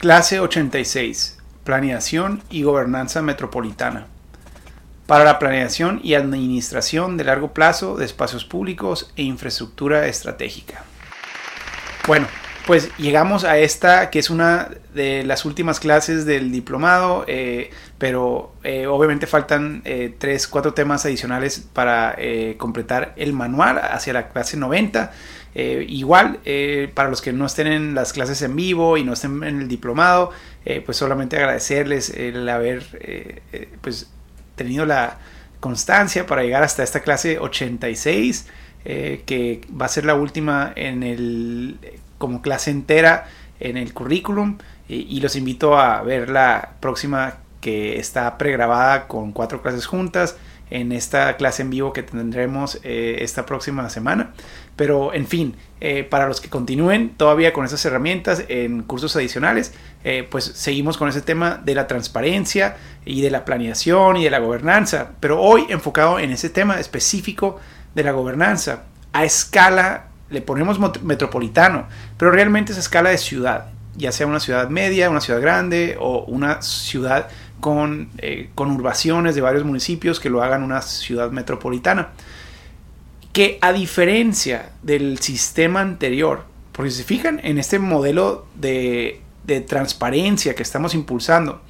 Clase 86. Planeación y gobernanza metropolitana. Para la planeación y administración de largo plazo de espacios públicos e infraestructura estratégica. Bueno, pues llegamos a esta que es una de las últimas clases del diplomado, eh, pero eh, obviamente faltan eh, tres, cuatro temas adicionales para completar el manual hacia la clase 90. Igual, para los que no estén en las clases en vivo y no estén en el diplomado, pues solamente agradecerles el haber pues, tenido la constancia para llegar hasta esta clase 86. que va a ser la última en el como clase entera en el currículum y, los invito a ver la próxima que está pregrabada con cuatro clases juntas en esta clase en vivo que tendremos eh, esta próxima semana. Pero en fin, eh, para los que continúen todavía con esas herramientas en cursos adicionales, eh, pues seguimos con ese tema de la transparencia y de la planeación y de la gobernanza. Pero hoy enfocado en ese tema específico de la gobernanza a escala le ponemos metropolitano, pero realmente es a escala de ciudad, ya sea una ciudad media, una ciudad grande o una ciudad con eh, de varios municipios que lo hagan una ciudad metropolitana. Que a diferencia del sistema anterior, porque si se fijan en este modelo de, de transparencia que estamos impulsando,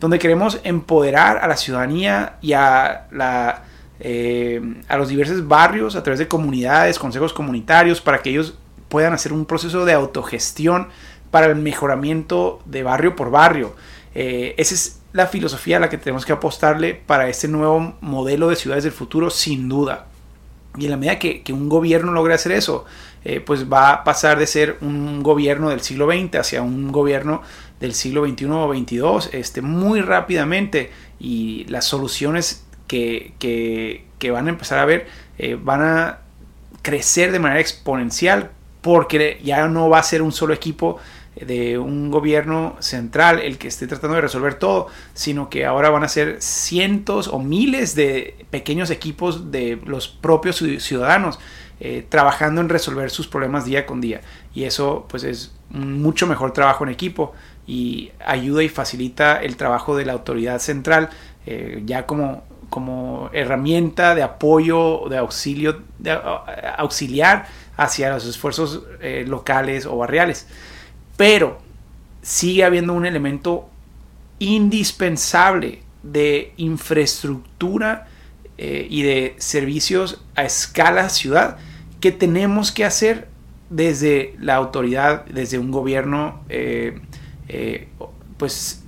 donde queremos empoderar a la ciudadanía y a la eh, a los diversos barrios a través de comunidades, consejos comunitarios, para que ellos puedan hacer un proceso de autogestión para el mejoramiento de barrio por barrio. Eh, esa es la filosofía a la que tenemos que apostarle para este nuevo modelo de ciudades del futuro, sin duda. Y en la medida que, un gobierno logre hacer eso, eh, pues va a pasar de ser un gobierno del siglo XX hacia un gobierno del siglo XXI o XXII este, muy rápidamente. Y las soluciones que, van a empezar a ver eh, van a crecer de manera exponencial porque ya no va a ser un solo equipo de un gobierno central el que esté tratando de resolver todo, sino que ahora van a ser cientos o miles de pequeños equipos de los propios ciudadanos eh, trabajando en resolver sus problemas día con día. Y eso pues es mucho mejor trabajo en equipo y ayuda y facilita el trabajo de la autoridad central eh, ya como como herramienta de apoyo, de auxilio, de auxiliar hacia los esfuerzos eh, locales o barriales. Pero sigue habiendo un elemento indispensable de infraestructura eh, y de servicios a escala ciudad que tenemos que hacer desde la autoridad, desde un gobierno eh, pues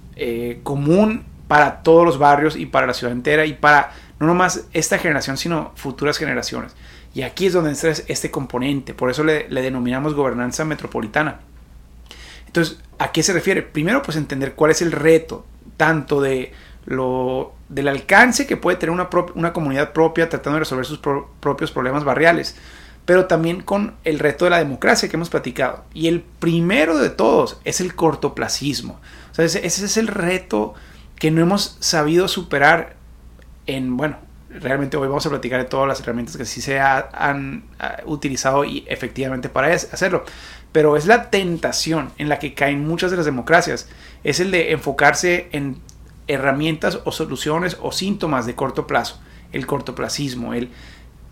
común para todos los barrios y para la ciudad entera y para no nomás esta generación, sino futuras generaciones. Y aquí es donde entra este componente, por eso le, denominamos gobernanza metropolitana. Entonces, ¿a qué se refiere? Primero, pues entender cuál es el reto, tanto de lo, del alcance que puede tener una, una comunidad propia tratando de resolver sus propios problemas barriales, pero también con el reto de la democracia que hemos platicado. Y el primero de todos es el cortoplacismo. O sea, ese es el reto que no hemos sabido superar en, bueno, realmente hoy vamos a platicar de todas las herramientas que sí se han utilizado y efectivamente para hacerlo. Pero es la tentación en la que caen muchas de las democracias. Es el de enfocarse en herramientas o soluciones o síntomas de corto plazo. El cortoplacismo, el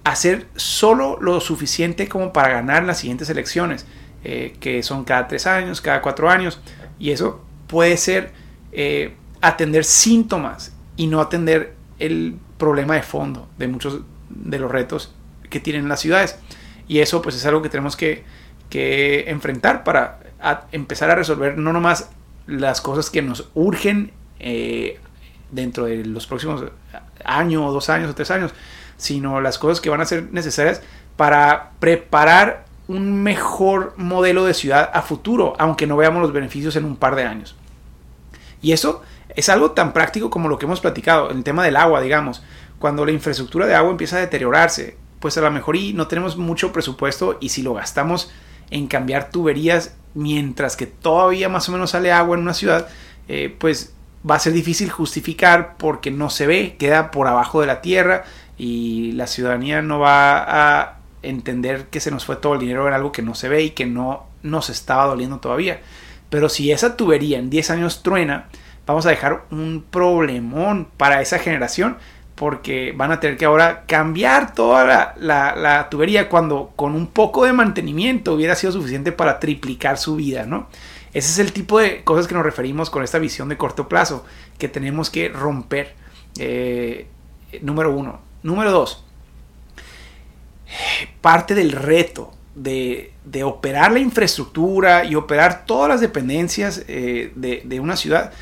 hacer solo lo suficiente como para ganar las siguientes elecciones, eh, que son cada tres años, cada cuatro años. Y eso puede ser... Eh, atender síntomas y no atender el problema de fondo de muchos de los retos que tienen las ciudades. Y eso pues es algo que tenemos que, enfrentar para empezar a resolver no nomás las cosas que nos urgen eh, dentro de los próximos años, o dos años o tres años, sino las cosas que van a ser necesarias para preparar un mejor modelo de ciudad a futuro, aunque no veamos los beneficios en un par de años. Y eso es algo tan práctico como lo que hemos platicado, el tema del agua, digamos. Cuando la infraestructura de agua empieza a deteriorarse, pues a lo mejor y no tenemos mucho presupuesto y si lo gastamos en cambiar tuberías mientras que todavía más o menos sale agua en una ciudad, eh, pues va a ser difícil justificar porque no se ve, queda por abajo de la tierra y la ciudadanía no va a entender que se nos fue todo el dinero en algo que no se ve y que no nos estaba doliendo todavía. Pero si esa tubería en 10 años truena, vamos a dejar un problemón para esa generación porque van a tener que ahora cambiar toda la, tubería cuando con un poco de mantenimiento hubiera sido suficiente para triplicar su vida, ¿no? Ese es el tipo de cosas que nos referimos con esta visión de corto plazo que tenemos que romper. Eh, número uno. Número dos. Parte del reto de, operar la infraestructura y operar todas las dependencias eh, de, una ciudad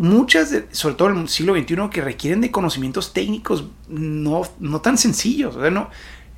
muchas, sobre todo en el siglo XXI, que requieren de conocimientos técnicos no, no tan sencillos. no,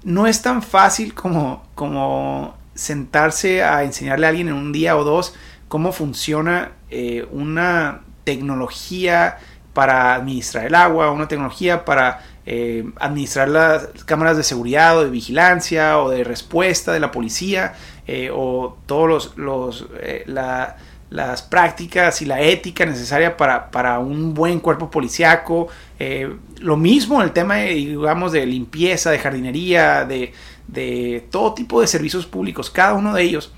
no es tan fácil como, como sentarse a enseñarle a alguien en un día o dos cómo funciona eh, una tecnología para administrar el agua, una tecnología para eh, administrar las cámaras de seguridad o de vigilancia o de respuesta de la policía eh, o todos los, los la, las prácticas y la ética necesaria para, un buen cuerpo policiaco. Eh, lo mismo el tema, de, digamos, de limpieza, de jardinería, de, de todo tipo de servicios públicos. Cada uno de ellos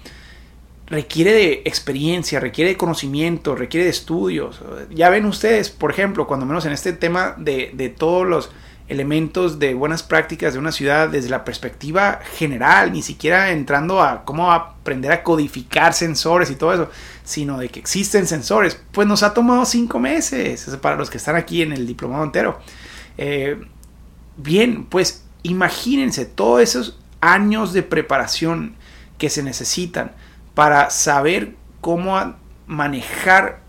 requiere de experiencia, requiere de conocimiento, requiere de estudios. Ya ven ustedes, por ejemplo, cuando menos en este tema de, de todos los elementos de buenas prácticas de una ciudad desde la perspectiva general, ni siquiera entrando a cómo aprender a codificar sensores y todo eso, sino de que existen sensores. Pues nos ha tomado cinco meses, para los que están aquí en el diplomado entero. Eh, bien, pues imagínense todos esos años de preparación que se necesitan para saber cómo manejar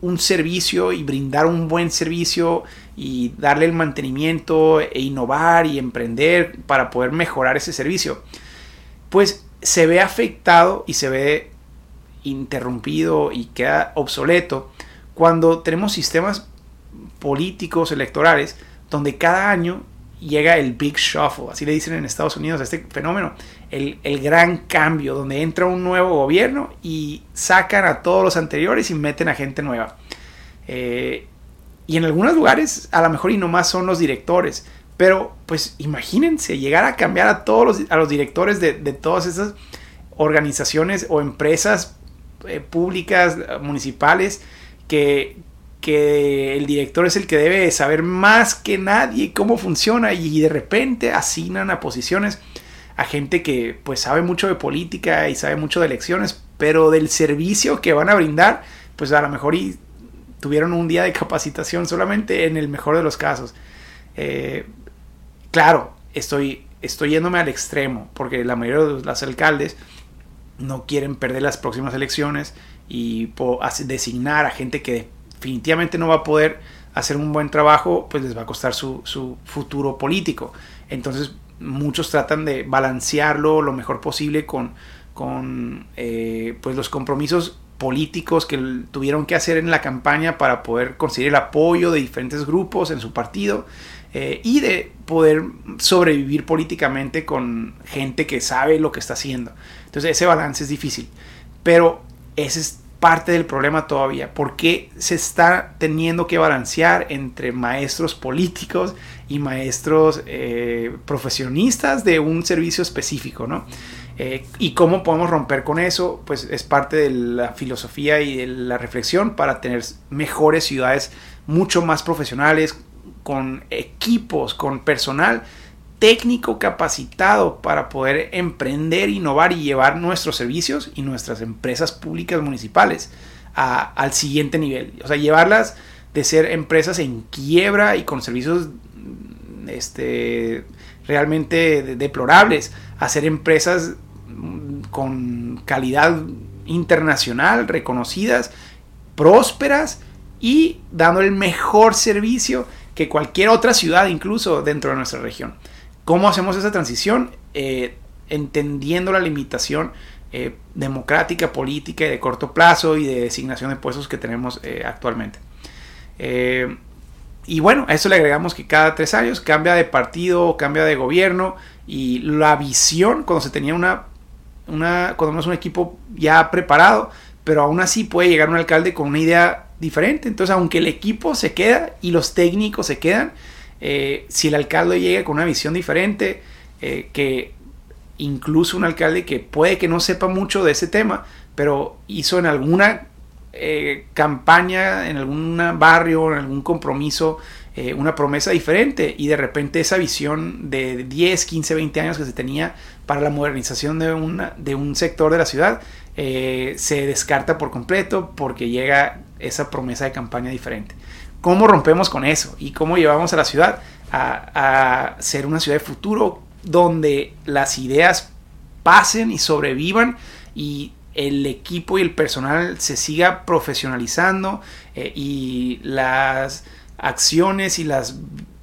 un servicio y brindar un buen servicio y darle el mantenimiento e innovar y emprender para poder mejorar ese servicio, pues se ve afectado y se ve interrumpido y queda obsoleto cuando tenemos sistemas políticos electorales donde cada año llega el Big Shuffle, así le dicen en Estados Unidos a este fenómeno, el, gran cambio, donde entra un nuevo gobierno y sacan a todos los anteriores y meten a gente nueva. Eh, y en algunos lugares a lo mejor y nomás son los directores, pero pues imagínense llegar a cambiar a todos los, a los directores de, todas esas organizaciones o empresas eh, públicas, municipales, que, que el director es el que debe saber más que nadie cómo funciona y de repente asignan a posiciones a gente que pues sabe mucho de política y sabe mucho de elecciones, pero del servicio que van a brindar, pues a lo mejor y tuvieron un día de capacitación solamente en el mejor de los casos. Eh, claro, estoy, estoy yéndome al extremo, porque la mayoría de los alcaldes no quieren perder las próximas elecciones y designar a gente que definitivamente no va a poder hacer un buen trabajo, pues les va a costar su, futuro político. Entonces muchos tratan de balancearlo lo mejor posible con, eh, pues los compromisos políticos que tuvieron que hacer en la campaña para poder conseguir el apoyo de diferentes grupos en su partido eh, y de poder sobrevivir políticamente con gente que sabe lo que está haciendo. Entonces ese balance es difícil, pero ese es parte del problema todavía. ¿Por qué se está teniendo que balancear entre maestros políticos y maestros eh, profesionistas de un servicio específico? ¿no? Eh, ¿Y cómo podemos romper con eso? Pues es parte de la filosofía y de la reflexión para tener mejores ciudades mucho más profesionales, con equipos, con personal técnico capacitado para poder emprender, innovar y llevar nuestros servicios y nuestras empresas públicas municipales al siguiente nivel. O sea, llevarlas de ser empresas en quiebra y con servicios este, realmente deplorables a ser empresas con calidad internacional, reconocidas, prósperas y dando el mejor servicio que cualquier otra ciudad incluso dentro de nuestra región. ¿Cómo hacemos esa transición? Eh, entendiendo la limitación eh, democrática, política y de corto plazo y de designación de puestos que tenemos eh, actualmente. y bueno, a eso le agregamos que cada tres años cambia de partido, cambia de gobierno y la visión, cuando se tenía una, una cuando tenemos un equipo ya preparado, pero aún así puede llegar un alcalde con una idea diferente. Entonces, aunque el equipo se queda y los técnicos se quedan, eh, si el alcalde llega con una visión diferente, eh, que incluso un alcalde que puede que no sepa mucho de ese tema, pero hizo en alguna eh, campaña, en algún barrio, en algún compromiso, eh, una promesa diferente y de repente esa visión de 10, 15, 20 años que se tenía para la modernización de, una, de un sector de la ciudad eh, se descarta por completo porque llega esa promesa de campaña diferente. ¿Cómo rompemos con eso? ¿Y cómo llevamos a la ciudad a, ser una ciudad de futuro donde las ideas pasen y sobrevivan y el equipo y el personal se siga profesionalizando eh, y las acciones y las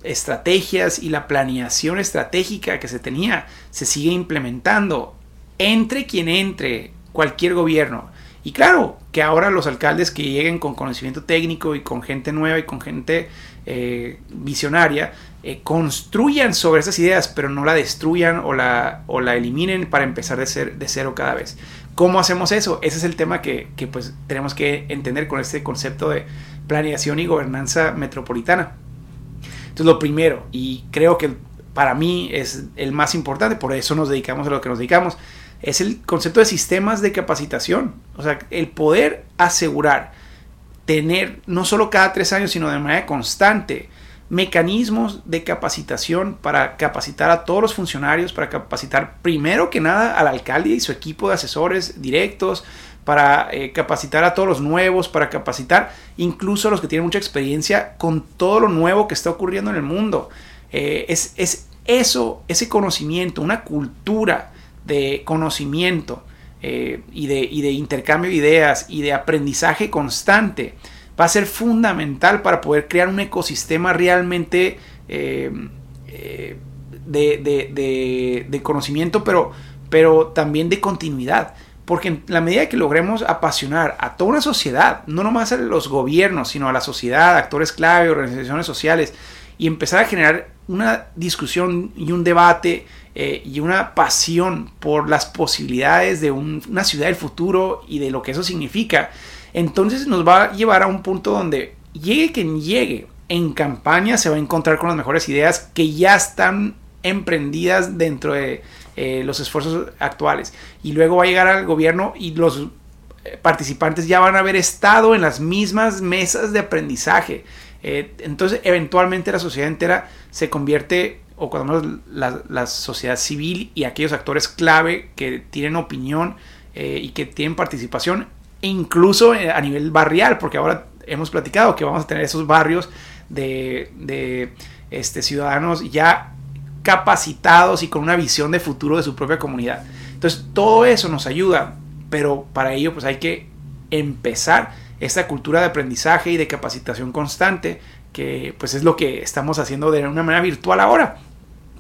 estrategias y la planeación estratégica que se tenía se sigue implementando entre quien entre cualquier gobierno. Y claro, que ahora los alcaldes que lleguen con conocimiento técnico y con gente nueva y con gente eh, visionaria, eh, construyan sobre esas ideas, pero no la destruyan o la, o la eliminen para empezar de, ser, de cero cada vez. ¿Cómo hacemos eso? Ese es el tema que, pues, tenemos que entender con este concepto de planeación y gobernanza metropolitana. Entonces, lo primero, y creo que para mí es el más importante, por eso nos dedicamos a lo que nos dedicamos, es el concepto de sistemas de capacitación. O sea, el poder asegurar tener no solo cada tres años, sino de manera constante, mecanismos de capacitación para capacitar a todos los funcionarios, para capacitar primero que nada al alcalde y su equipo de asesores directos, para eh, capacitar a todos los nuevos, para capacitar incluso a los que tienen mucha experiencia con todo lo nuevo que está ocurriendo en el mundo. Eh, es, es, eso, ese conocimiento, una cultura de conocimiento eh, y, de, de intercambio de ideas y de aprendizaje constante va a ser fundamental para poder crear un ecosistema realmente eh, eh, de, conocimiento, pero, pero también de continuidad. Porque en la medida que logremos apasionar a toda una sociedad, no nomás a los gobiernos, sino a la sociedad, actores clave, organizaciones sociales, y empezar a generar una discusión y un debate eh, y una pasión por las posibilidades de una ciudad del futuro y de lo que eso significa, entonces nos va a llevar a un punto donde llegue quien llegue en campaña se va a encontrar con las mejores ideas que ya están emprendidas dentro de eh, los esfuerzos actuales. Y luego va a llegar al gobierno y los eh, participantes ya van a haber estado en las mismas mesas de aprendizaje. Entonces, eventualmente la sociedad entera se convierte, o cuando la, la sociedad civil y aquellos actores clave que tienen opinión y que tienen participación, e incluso eh, a nivel barrial, porque ahora hemos platicado que vamos a tener esos barrios de, este, ciudadanos ya capacitados y con una visión de futuro de su propia comunidad. Entonces todo eso nos ayuda, pero para ello pues hay que empezar esta cultura de aprendizaje y de capacitación constante, que pues es lo que estamos haciendo de una manera virtual ahora.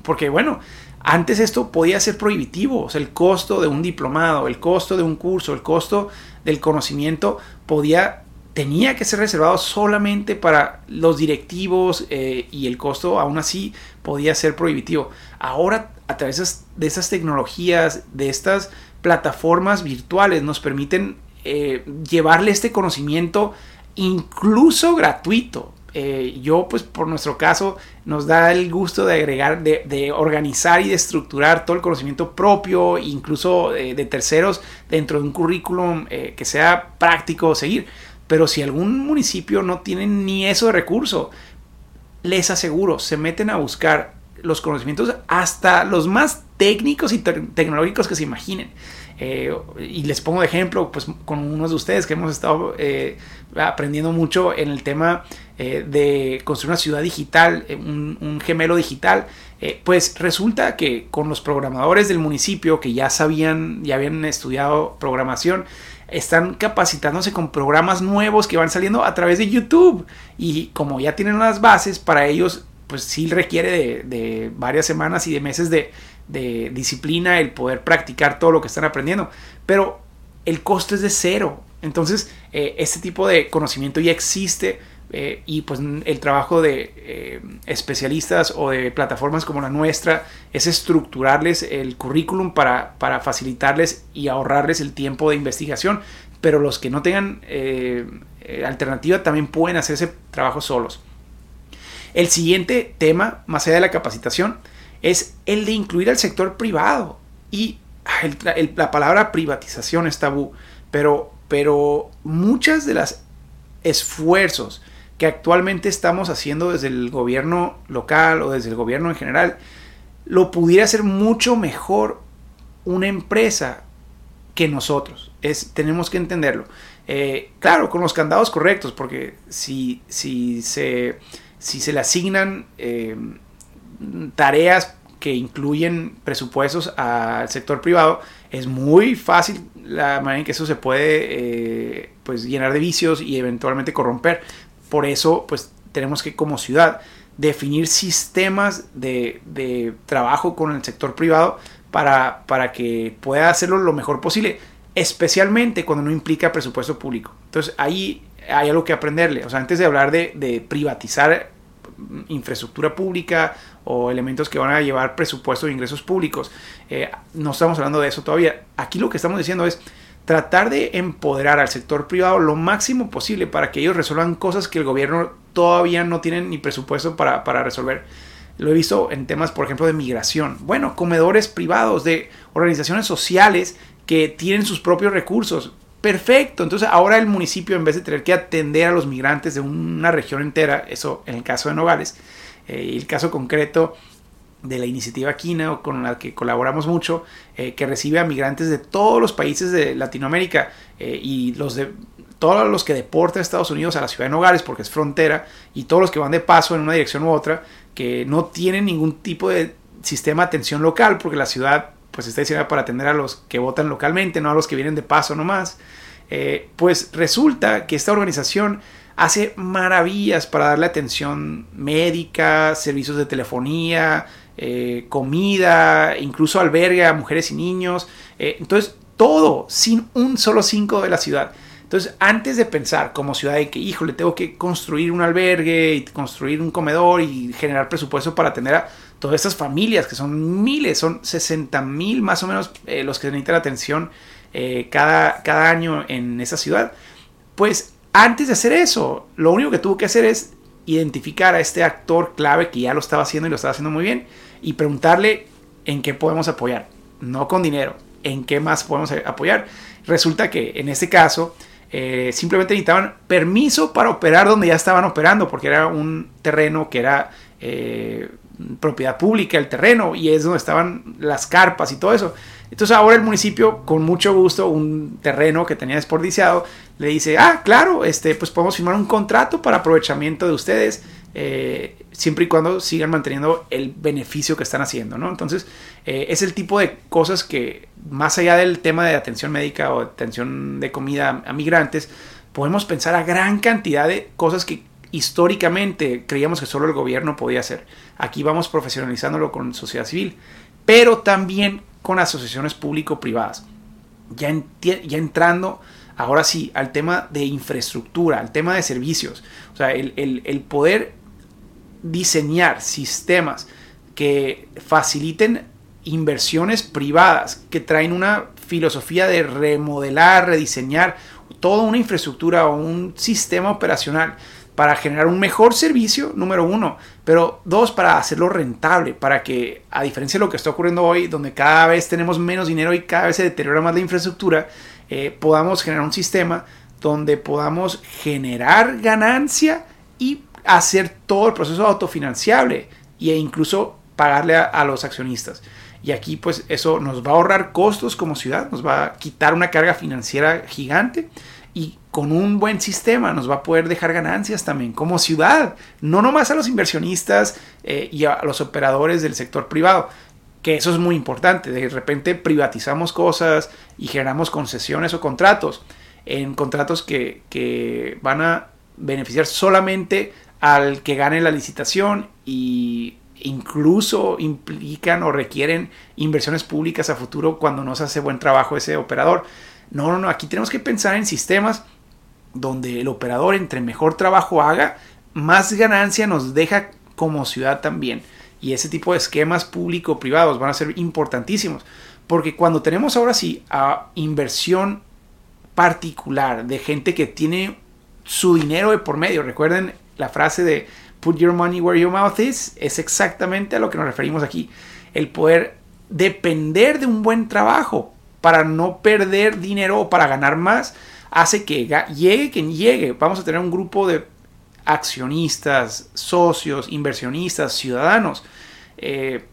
Porque bueno, antes esto podía ser prohibitivo, o sea, el costo de un diplomado, el costo de un curso, el costo del conocimiento podía tenía que ser reservado solamente para los directivos eh, y el costo aún así podía ser prohibitivo. Ahora a través de esas tecnologías, de estas plataformas virtuales nos permiten eh, llevarle este conocimiento incluso gratuito. Eh, yo, pues por nuestro caso, nos da el gusto de agregar, de, organizar y de estructurar todo el conocimiento propio, incluso eh, de terceros, dentro de un currículum eh, que sea práctico seguir. Pero si algún municipio no tiene ni eso de recurso, les aseguro, se meten a buscar los conocimientos hasta los más técnicos y tecnológicos que se imaginen. Y les pongo de ejemplo, pues con unos de ustedes que hemos estado aprendiendo mucho en el tema eh, de construir una ciudad digital, eh, un, gemelo digital, eh, pues resulta que con los programadores del municipio que ya sabían, ya habían estudiado programación, están capacitándose con programas nuevos que van saliendo a través de YouTube. Y como ya tienen las bases, para ellos, pues sí requiere de, varias semanas y de meses de, de disciplina el poder practicar todo lo que están aprendiendo. Pero el costo es de cero. Entonces, este tipo de conocimiento ya existe eh, y pues el trabajo de eh, especialistas o de plataformas como la nuestra es estructurarles el currículum para, para facilitarles y ahorrarles el tiempo de investigación, pero los que no tengan eh, alternativa también pueden hacer ese trabajo solos. El siguiente tema, más allá de la capacitación, es el de incluir al sector privado. Y ah, la palabra privatización es tabú, pero, pero muchas de las esfuerzos que actualmente estamos haciendo desde el gobierno local o desde el gobierno en general, lo pudiera hacer mucho mejor una empresa que nosotros. Es, tenemos que entenderlo. Eh, claro, con los candados correctos, porque si, si, se, si se le asignan eh, tareas que incluyen presupuestos al sector privado, es muy fácil la manera en que eso se puede eh, pues llenar de vicios y eventualmente corromper. Por eso, pues tenemos que como ciudad definir sistemas de, de trabajo con el sector privado para, para que pueda hacerlo lo mejor posible, especialmente cuando no implica presupuesto público. Entonces ahí hay algo que aprenderle. O sea, antes de hablar de, de privatizar infraestructura pública o elementos que van a llevar presupuestos de ingresos públicos. Eh, no estamos hablando de eso todavía. Aquí lo que estamos diciendo es tratar de empoderar al sector privado lo máximo posible para que ellos resuelvan cosas que el gobierno todavía no tiene ni presupuesto para, para resolver. Lo he visto en temas, por ejemplo, de migración. Bueno, comedores privados de organizaciones sociales que tienen sus propios recursos. Perfecto. Entonces ahora el municipio, en vez de tener que atender a los migrantes de una región entera, eso en el caso de Nogales, eh, el caso concreto de la iniciativa Quina, con la que colaboramos mucho, eh, que recibe a migrantes de todos los países de Latinoamérica eh, y los de todos los que deportan a Estados Unidos a la ciudad de Nogales porque es frontera y todos los que van de paso en una dirección u otra que no tienen ningún tipo de sistema de atención local porque la ciudad pues está diseñada para atender a los que votan localmente, no a los que vienen de paso nomás. Pues resulta que esta organización hace maravillas para darle atención médica, servicios de telefonía, eh, comida, incluso albergue a mujeres y niños. Eh, entonces, todo sin un solo cinco de la ciudad. Entonces, antes de pensar como ciudad de que, híjole, tengo que construir un albergue y construir un comedor y generar presupuesto para atender a todas estas familias, que son miles, son 60 mil más o menos eh, los que necesitan atención cada, cada año en esa ciudad, pues antes de hacer eso, lo único que tuvo que hacer es identificar a este actor clave que ya lo estaba haciendo y lo estaba haciendo muy bien y preguntarle en qué podemos apoyar, no con dinero, en qué más podemos apoyar. Resulta que en este caso eh, simplemente necesitaban permiso para operar donde ya estaban operando, porque era un terreno que era eh, propiedad pública, el terreno, y es donde estaban las carpas y todo eso. Entonces ahora el municipio, con mucho gusto, un terreno que tenía desperdiciado, le dice, ah, claro, este, pues podemos firmar un contrato para aprovechamiento de ustedes, eh, siempre y cuando sigan manteniendo el beneficio que están haciendo, ¿no? Entonces, eh, es el tipo de cosas que, más allá del tema de atención médica o atención de comida a migrantes, podemos pensar a gran cantidad de cosas que históricamente creíamos que solo el gobierno podía hacer. Aquí vamos profesionalizándolo con sociedad civil, pero también con asociaciones público-privadas. Ya, ya entrando ahora sí al tema de infraestructura, al tema de servicios. O sea, el, el poder diseñar sistemas que faciliten inversiones privadas, que traen una filosofía de remodelar, rediseñar toda una infraestructura o un sistema operacional para generar un mejor servicio, número uno, pero dos, para hacerlo rentable, para que, a diferencia de lo que está ocurriendo hoy, donde cada vez tenemos menos dinero y cada vez se deteriora más la infraestructura, eh, podamos generar un sistema donde podamos generar ganancia y hacer todo el proceso autofinanciable e incluso pagarle a los accionistas. Y aquí pues eso nos va a ahorrar costos como ciudad, nos va a quitar una carga financiera gigante y con un buen sistema nos va a poder dejar ganancias también como ciudad, no nomás a los inversionistas eh, y a los operadores del sector privado, que eso es muy importante, de repente privatizamos cosas y generamos concesiones o contratos, en contratos que, que van a beneficiar solamente al que gane la licitación y incluso implican o requieren inversiones públicas a futuro cuando no se hace buen trabajo ese operador. No, no, no, aquí tenemos que pensar en sistemas donde el operador entre mejor trabajo haga, más ganancia nos deja como ciudad también. Y ese tipo de esquemas público-privados van a ser importantísimos. Porque cuando tenemos ahora sí a inversión particular de gente que tiene su dinero de por medio, recuerden la frase de put your money where your mouth is, es exactamente a lo que nos referimos aquí. El poder depender de un buen trabajo para no perder dinero o para ganar más, hace que llegue quien llegue. Vamos a tener un grupo de accionistas, socios, inversionistas, ciudadanos, eh,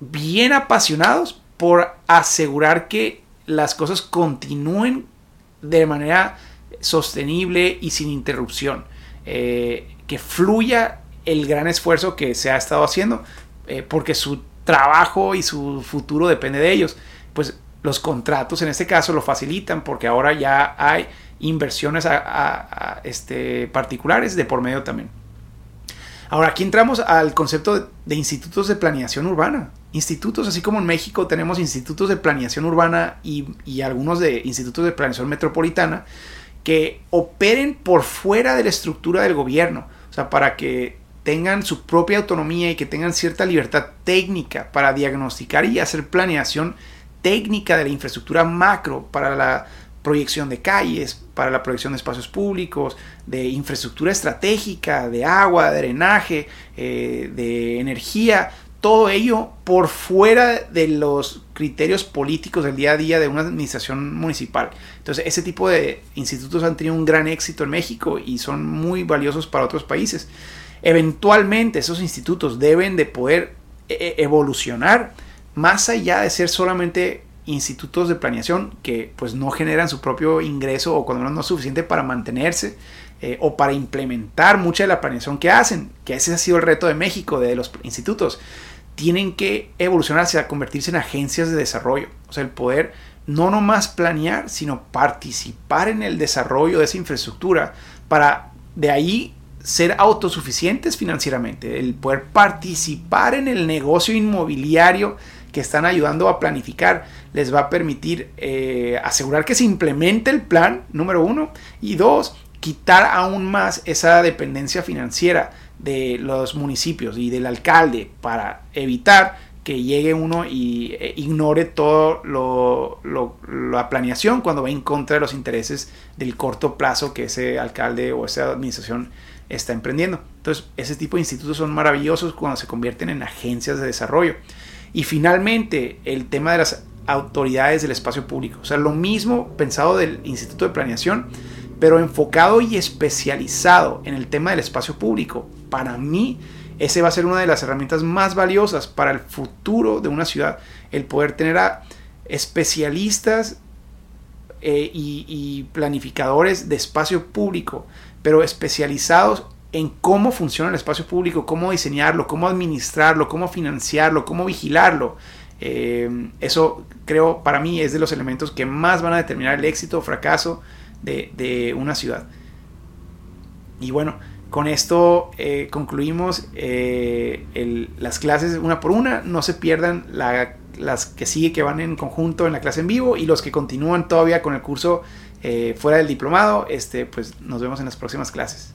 bien apasionados por asegurar que las cosas continúen de manera sostenible y sin interrupción. Eh, que fluya el gran esfuerzo que se ha estado haciendo, eh, porque su trabajo y su futuro depende de ellos. Pues los contratos en este caso lo facilitan porque ahora ya hay inversiones a, este, particulares de por medio también. Ahora aquí entramos al concepto de, institutos de planeación urbana. Institutos, así como en México tenemos institutos de planeación urbana y, y algunos de institutos de planeación metropolitana que operen por fuera de la estructura del gobierno. O sea, para que tengan su propia autonomía y que tengan cierta libertad técnica para diagnosticar y hacer planeación técnica de la infraestructura macro para la proyección de calles, para la proyección de espacios públicos, de infraestructura estratégica, de agua, de drenaje, eh, de energía, todo ello por fuera de los criterios políticos del día a día de una administración municipal. Entonces, ese tipo de institutos han tenido un gran éxito en México y son muy valiosos para otros países. Eventualmente, esos institutos deben de poder e-, e-, evolucionar más allá de ser solamente institutos de planeación que pues no generan su propio ingreso o cuando no es suficiente para mantenerse eh, o para implementar mucha de la planeación que hacen, que ese ha sido el reto de México, de los institutos, tienen que evolucionar hacia convertirse en agencias de desarrollo, o sea, el poder no nomás planear, sino participar en el desarrollo de esa infraestructura para de ahí ser autosuficientes financieramente, el poder participar en el negocio inmobiliario que están ayudando a planificar les va a permitir eh, asegurar que se implemente el plan, número uno, y dos, quitar aún más esa dependencia financiera de los municipios y del alcalde para evitar que llegue uno y eh, ignore todo lo, la planeación cuando va en contra de los intereses del corto plazo que ese alcalde o esa administración está emprendiendo. Entonces, ese tipo de institutos son maravillosos cuando se convierten en agencias de desarrollo. Y finalmente, el tema de las autoridades del espacio público. O sea, lo mismo pensado del Instituto de Planeación, pero enfocado y especializado en el tema del espacio público. Para mí, ese va a ser una de las herramientas más valiosas para el futuro de una ciudad. El poder tener a especialistas eh, y, y planificadores de espacio público, pero especializados en cómo funciona el espacio público, cómo diseñarlo, cómo administrarlo, cómo financiarlo, cómo vigilarlo. Eh, eso creo para mí es de los elementos que más van a determinar el éxito o fracaso de, una ciudad. Y bueno, con esto eh, concluimos eh, las clases una por una. No se pierdan las que sigue que van en conjunto en la clase en vivo y los que continúan todavía con el curso fuera del diplomado. Este, pues nos vemos en las próximas clases.